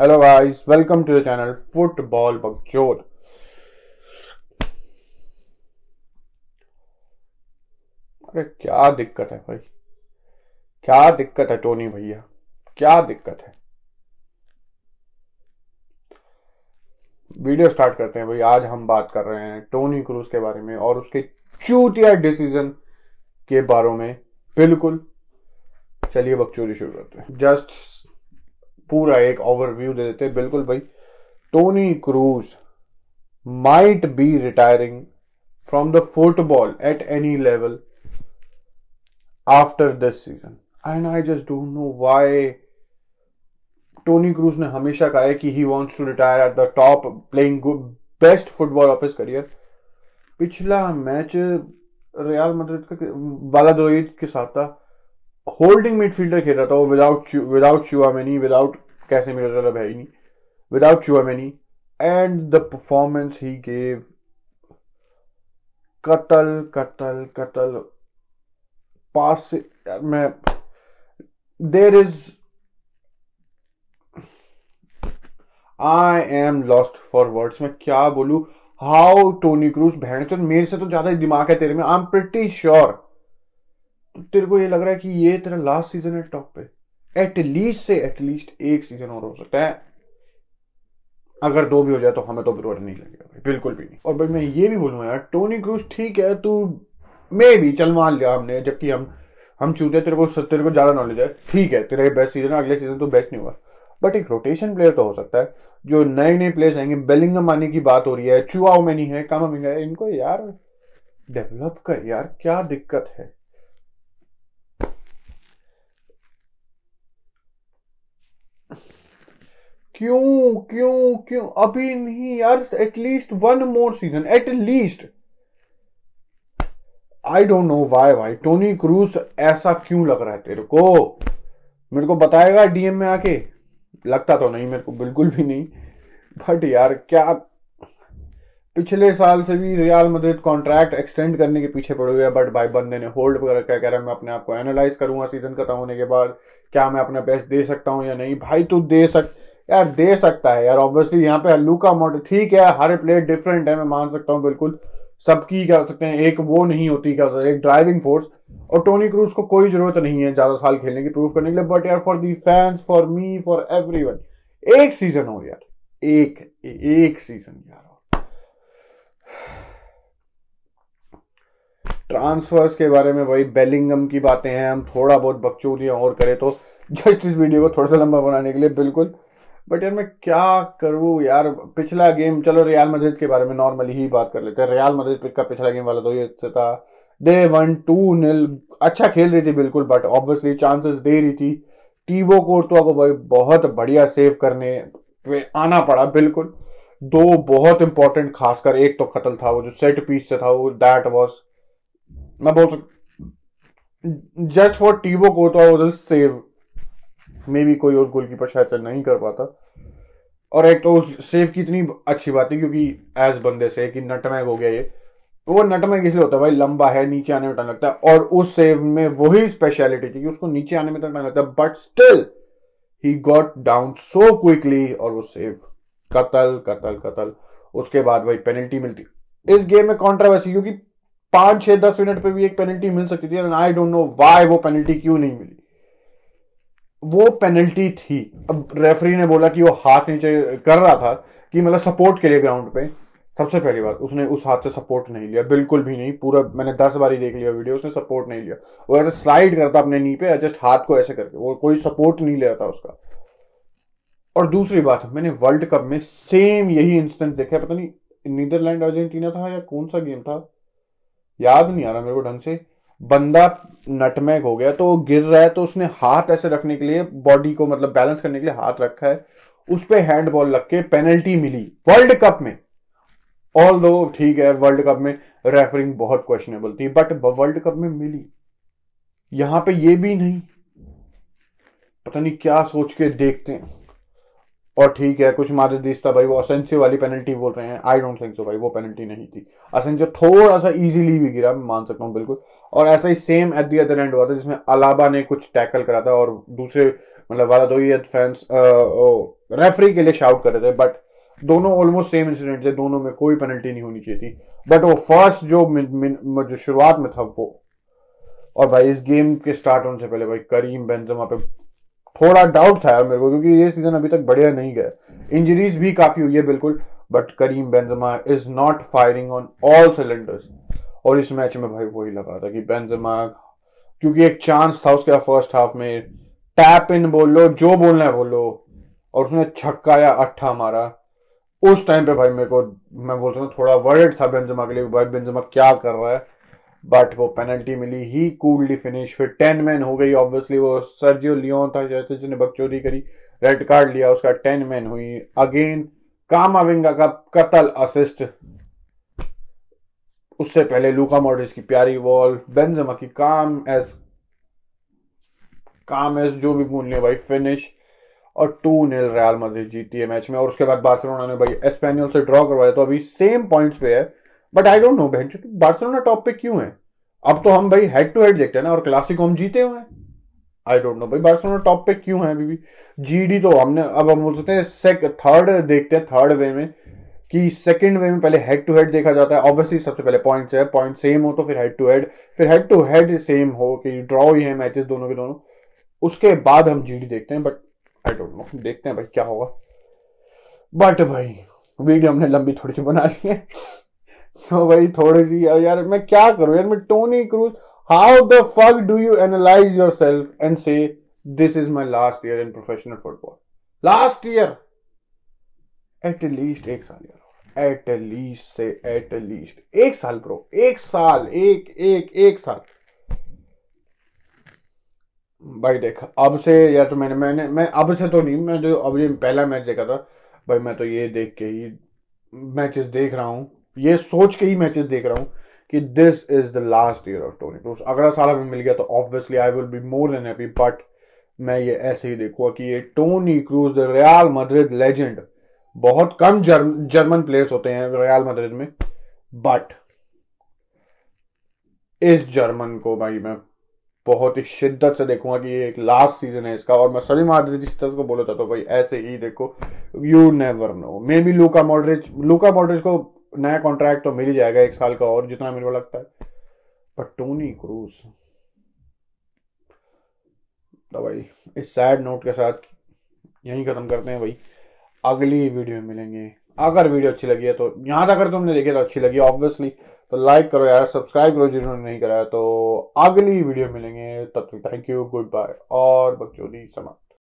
Hello guys welcome to the channel football बकचोद अरे, क्या दिक्कत है भाई? क्या दिक्कत है, टोनी भैया? क्या दिक्कत है? वीडियो स्टार्ट करते हैं भाई। आज हम बात कर रहे हैं टोनी क्रूज के बारे में और उसके चूतिया डिसीज़न के बारे में। बिल्कुल। चलिए, बकचोदी शुरू करते हैं। जस्ट पूरा एक ओवरव्यू दे देते बिल्कुल भाई। Toni Kroos might be retiring from the football at any level after this season and I just don't know why Toni Kroos ने हमेशा कहा है कि he wants to retire at the top playing best football of his career पिछला मैच Real Madrid का Valladolid के साथ था। होल्डिंग मिडफील्डर खेल रहा था वो विदाउट विदाउट शुआमेनी विदाउट कैसे मेरा मतलब है ही नहीं। Without Tchouameni and the performance he gave कतल कतल कतल, पास मैं there is I am lost for words मैं क्या बोलू? हाउ टोनी क्रूज चल मेरे से तो ज़्यादा दिमाग है तेरे में आई एम प्रिटी श्योर तेरे को ये लग रहा है कि ये तेरा लास्ट सीज़न है टॉप पे। एटलीस्ट से एटलीस्ट एक सीज़न और हो सकता है। अगर दो भी हो जाए तो हमें तो बुरा नहीं लगेगा भाई, बिल्कुल भी नहीं। और भाई मैं ये भी बोलूँगा यार टोनी क्रूज ठीक है, तू मे भी चल मान लिया हमने, जबकि हम हम चूते तेरे को तेरे को ज़्यादा नॉलेज है। ठीक है, तेरा ये बेस्ट सीज़न है, अगले सीज़न तो बेस्ट नहीं हुआ। बट एक रोटेशन प्लेयर तो हो सकता है, जो नए नए प्लेयर्स आएँगे बेलिंगम आने की बात हो रही है चुआओ मैनी है कामामिंगा है, इनको यार डेवलप कर यार, क्या दिक्कत है? क्यों क्यों क्यों? अभी नहीं यार at least one more season at least I don't know why why Toni Kroos ऐसा क्यों लग रहा है तेरे को? मेरे को बताएगा डीएम में आके? लगता तो नहीं, मेरे को बिल्कुल भी नहीं। बट यार, क्या पिछले साल से भी रियाल मद्रिद कॉन्ट्रैक्ट एक्सटेंड करने के पीछे पड़े हुए बट भाई बंदे ने होल्ड कर रखा कह रहा है मैं अपने आप को एनालाइज करूँगा सीज़न खत्म होने के बाद, क्या मैं अपना बेस्ट दे सकता हूँ या नहीं? भाई तू दे सक यार, दे सकता है यार ऑब्वियसली यहाँ पे लूका मॉडल ठीक है हर प्लेयर डिफरेंट है, मैं मान सकता हूँ, बिल्कुल। सबकी क्या सकते हैं, एक वो नहीं होती, क्या होता एक ड्राइविंग फोर्स और टोनी क्रूज को कोई ज़रूरत नहीं है ज़्यादा साल खेलने की प्रूव करने के लिए बट यार for the fans for me for every एक सीज़न हो यार, एक एक सीज़न यार। ट्रांसफर्स के बारे में वही बेलिंगम की बातें हैं, हम थोड़ा बहुत बकचोदियाँ और करें तो जस्ट इस वीडियो को थोड़ा सा लंबा बनाने के लिए, बिल्कुल। बट यार मैं क्या करूँ यार? पिछला गेम चलो रियाल मस्जिद के बारे में नॉर्मली ही बात कर लेते हैं। रियाल मस्जिद का पिछला गेम वाला तो ये था। दे वन टू नील अच्छा खेल रही थी बिल्कुल बट ऑब्वियसली चांसेस दे रही थी। टीबो कोर्तुआ को भाई बहुत बढ़िया सेव करने पे आना पड़ा बिल्कुल। दो बहुत इंपॉर्टेंट खासकर, एक तो कतल था वो जो सेट पीस से था वो दैट वॉज़ मैं बोल just for Thibaut Courtois was save मे भी कोई और गोलकीपर शायद नहीं कर पाता। और एक तो उस सेव की इतनी अच्छी बात है क्योंकि एज बंदे से, कि नटमैग हो गया ये। तो वो नटमैग इसलिए होता है भाई, लंबा है, नीचे आने में टाइम लगता है। और उस सेव में वही स्पेशलिटी थी कि उसको नीचे आने में टाइम लगता है। But still he got down so quickly और वो सेव कतल कतल कतल। उसके बाद भाई पेनल्टी मिलती। इस गेम में कॉन्ट्रावर्सी क्योंकि पाँच, छह, दस मिनट पे भी एक पेनल्टी मिल सकती थी। आई डोंट नो वाई वो पेनल्टी क्यों नहीं मिली। वो पेनल्टी थी। अब रेफरी ने बोला कि वो हाथ नीचे कर रहा था कि मतलब सपोर्ट के लिए ग्राउंड पे। सबसे पहली बात, उसने उस हाथ से सपोर्ट नहीं लिया, बिल्कुल भी नहीं। पूरा मैंने दस बार ही देख लिया वीडियो उसने सपोर्ट नहीं लिया। वो ऐसे स्लाइड करता अपने नी पे जस्ट हाथ को ऐसे करके। वो कोई सपोर्ट नहीं ले रहा था उसका। और दूसरी बात, मैंने वर्ल्ड कप में सेम यही इंस्टेंट देखा पता नहीं नीदरलैंड अर्जेंटीना था या कौन सा गेम था? याद नहीं आ रहा मेरे को ढंग से। बंदा नटमैग हो गया तो वो गिर रहा है तो उसने हाथ ऐसे रखने के लिए बॉडी को मतलब बैलेंस करने के लिए हाथ रखा है। उस पर हैंड बॉल लग के पेनल्टी मिली वर्ल्ड कप में। ऑल दो ठीक है वर्ल्ड कप में रेफरिंग बहुत क्वेश्चनेबल थी बट वर्ल्ड कप में मिली। यहाँ पे ये भी नहीं। पता नहीं क्या सोच के देखते हैं। और ठीक है, कुछ मादे था भाई, वो असेंसियो वाली पेनल्टी बोल रहे हैं। आई डोंट थिंक सो भाई, वो पेनल्टी नहीं थी। असेंसियो थोड़ा सा इजीली भी गिरा, मैं मान सकता हूँ, बिल्कुल। और ऐसा ही same at the other end हुआ था, जिसमें अलाबा ने कुछ टैकल करा था और दूसरे मतलब वाला दो ही फैंस रेफरी के लिए शाउट कर रहे थे बट दोनों ऑलमोस्ट सेम इंसिडेंट थे, दोनों में कोई पेनल्टी नहीं होनी चाहिए थी। बट वो फ़र्स्ट जो जो शुरुआत में था वो, और भाई, इस गेम के स्टार्ट होने से पहले, भाई, करीम बेंजमा पे थोड़ा डाउट था यार मेरे को, क्योंकि ये सीज़न अभी तक बढ़िया नहीं गया। इंजरीज भी काफ़ी हुई है, बिल्कुल but Karim Benzema is not firing on all cylinders और इस मैच में भाई वही लगा था कि बेंजमा क्योंकि एक चांस था उसके फ़र्स्ट हाफ़ में टैप इन बोल जो बोलना है बोलो। और उसने छक्का या अट्ठा मारा। उस टाइम पे भाई मेरे को, मैं बोलता हूँ थोड़ा वर्ड था बेंजमा के लिए भाई बेंजमा क्या कर रहा है। बट वो पेनल्टी मिली ही कूलली फिनिश फिर टेन मैन हो गई ऑब्वियसली वो सर्जियो लियोन था जिसने बकचोदी करी रेड कार्ड लिया, उसका टेन मैन हुई. अगेन कामाविंगा का कतल असिस्ट उससे पहले लूका मॉडरिच की प्यारी बॉल बेंजमा की काम एज काम एज जो भी लिया भाई फिनिश और टू नील रयाल मद्रिद जीती है मैच में. और उसके बाद बार्सिलोना ने भाई एस्पेनियल से ड्रॉ करवाया. तो अभी सेम पॉइंट्स पे है. बट आई डोंट नो बहन बार्सिलोना टॉप पे क्यों है? अब तो हम भाई हेड टू हेड देखते हैं ना, और क्लासिक हम जीते हुए हैं। आई डोंट नो भाई बार्सिलोना टॉप पे क्यों है अभी भी? जीडी तो हमने, अब हम बोल सकते हैं थर्ड देखते हैं थर्ड वे में, कि सेकंड वे में पहले हेड टू हेड देखा जाता है। ऑब्वियसली सबसे पहले पॉइंट्स है पॉइंट सेम हो तो फिर हेड टू हेड फिर हेड टू हेड सेम हो कि ड्रॉ ही है मैचेस दोनों के दोनों। उसके बाद हम जीडी देखते हैं बट आई डोंट नो देखते हैं भाई क्या होगा। बट भाई वीडियो हमने लंबी थोड़ी सी बना ली है। तो भाई थोड़ी सी यार मैं क्या करूँ? यार मैं Toni Kroos how the fuck do you analyse yourself and say this is my last year in professional football last year at least एक साल यार। At least say at least एक साल ब्रो एक साल, एक एक एक साल। भाई देख, अब से या तो मैंने मैंने, मैं अब से तो नहीं, मैं जो अब ये पहला मैच देखा था। भाई मैं तो ये देख के ही मैचेस देख रहा हूँ। ये सोच के ही मैचेस देख रहा हूँ कि this is the last year of Toni Kroos अगला साल अभी मिल गया तो obviously I will be more than happy but मैं ये ऐसे ही देखूँगा कि ये Toni Kroos the Real Madrid legend बहुत कम जर्म, जर्मन प्लेयर्स होते हैं रियाल मद्रिद में बट इस जर्मन को भाई मैं बहुत ही शिद्दत से देखूँगा कि ये एक लास्ट सीज़न है इसका और मैं सभी माद्रिस्टर्स को बोला था तो भाई ऐसे ही देखो you never know maybe Luka Modric Luka Modric को नया कॉन्ट्रैक्ट तो मिल ही जाएगा एक साल का और जितना मेरे को लगता है। पर टोनी क्रूज तो भाई, इस सैड नोट के साथ यहीं खत्म करते हैं भाई। अगली वीडियो में मिलेंगे। अगर वीडियो अच्छी लगी है तो यहाँ तक अगर तुमने देखी तो अच्छी लगी ऑब्वियसली तो लाइक करो यार सब्सक्राइब करो जिन्होंने नहीं कराया तो। अगली वीडियो मिलेंगे, तब तक थैंक यू गुड बाय और बकचोदी समा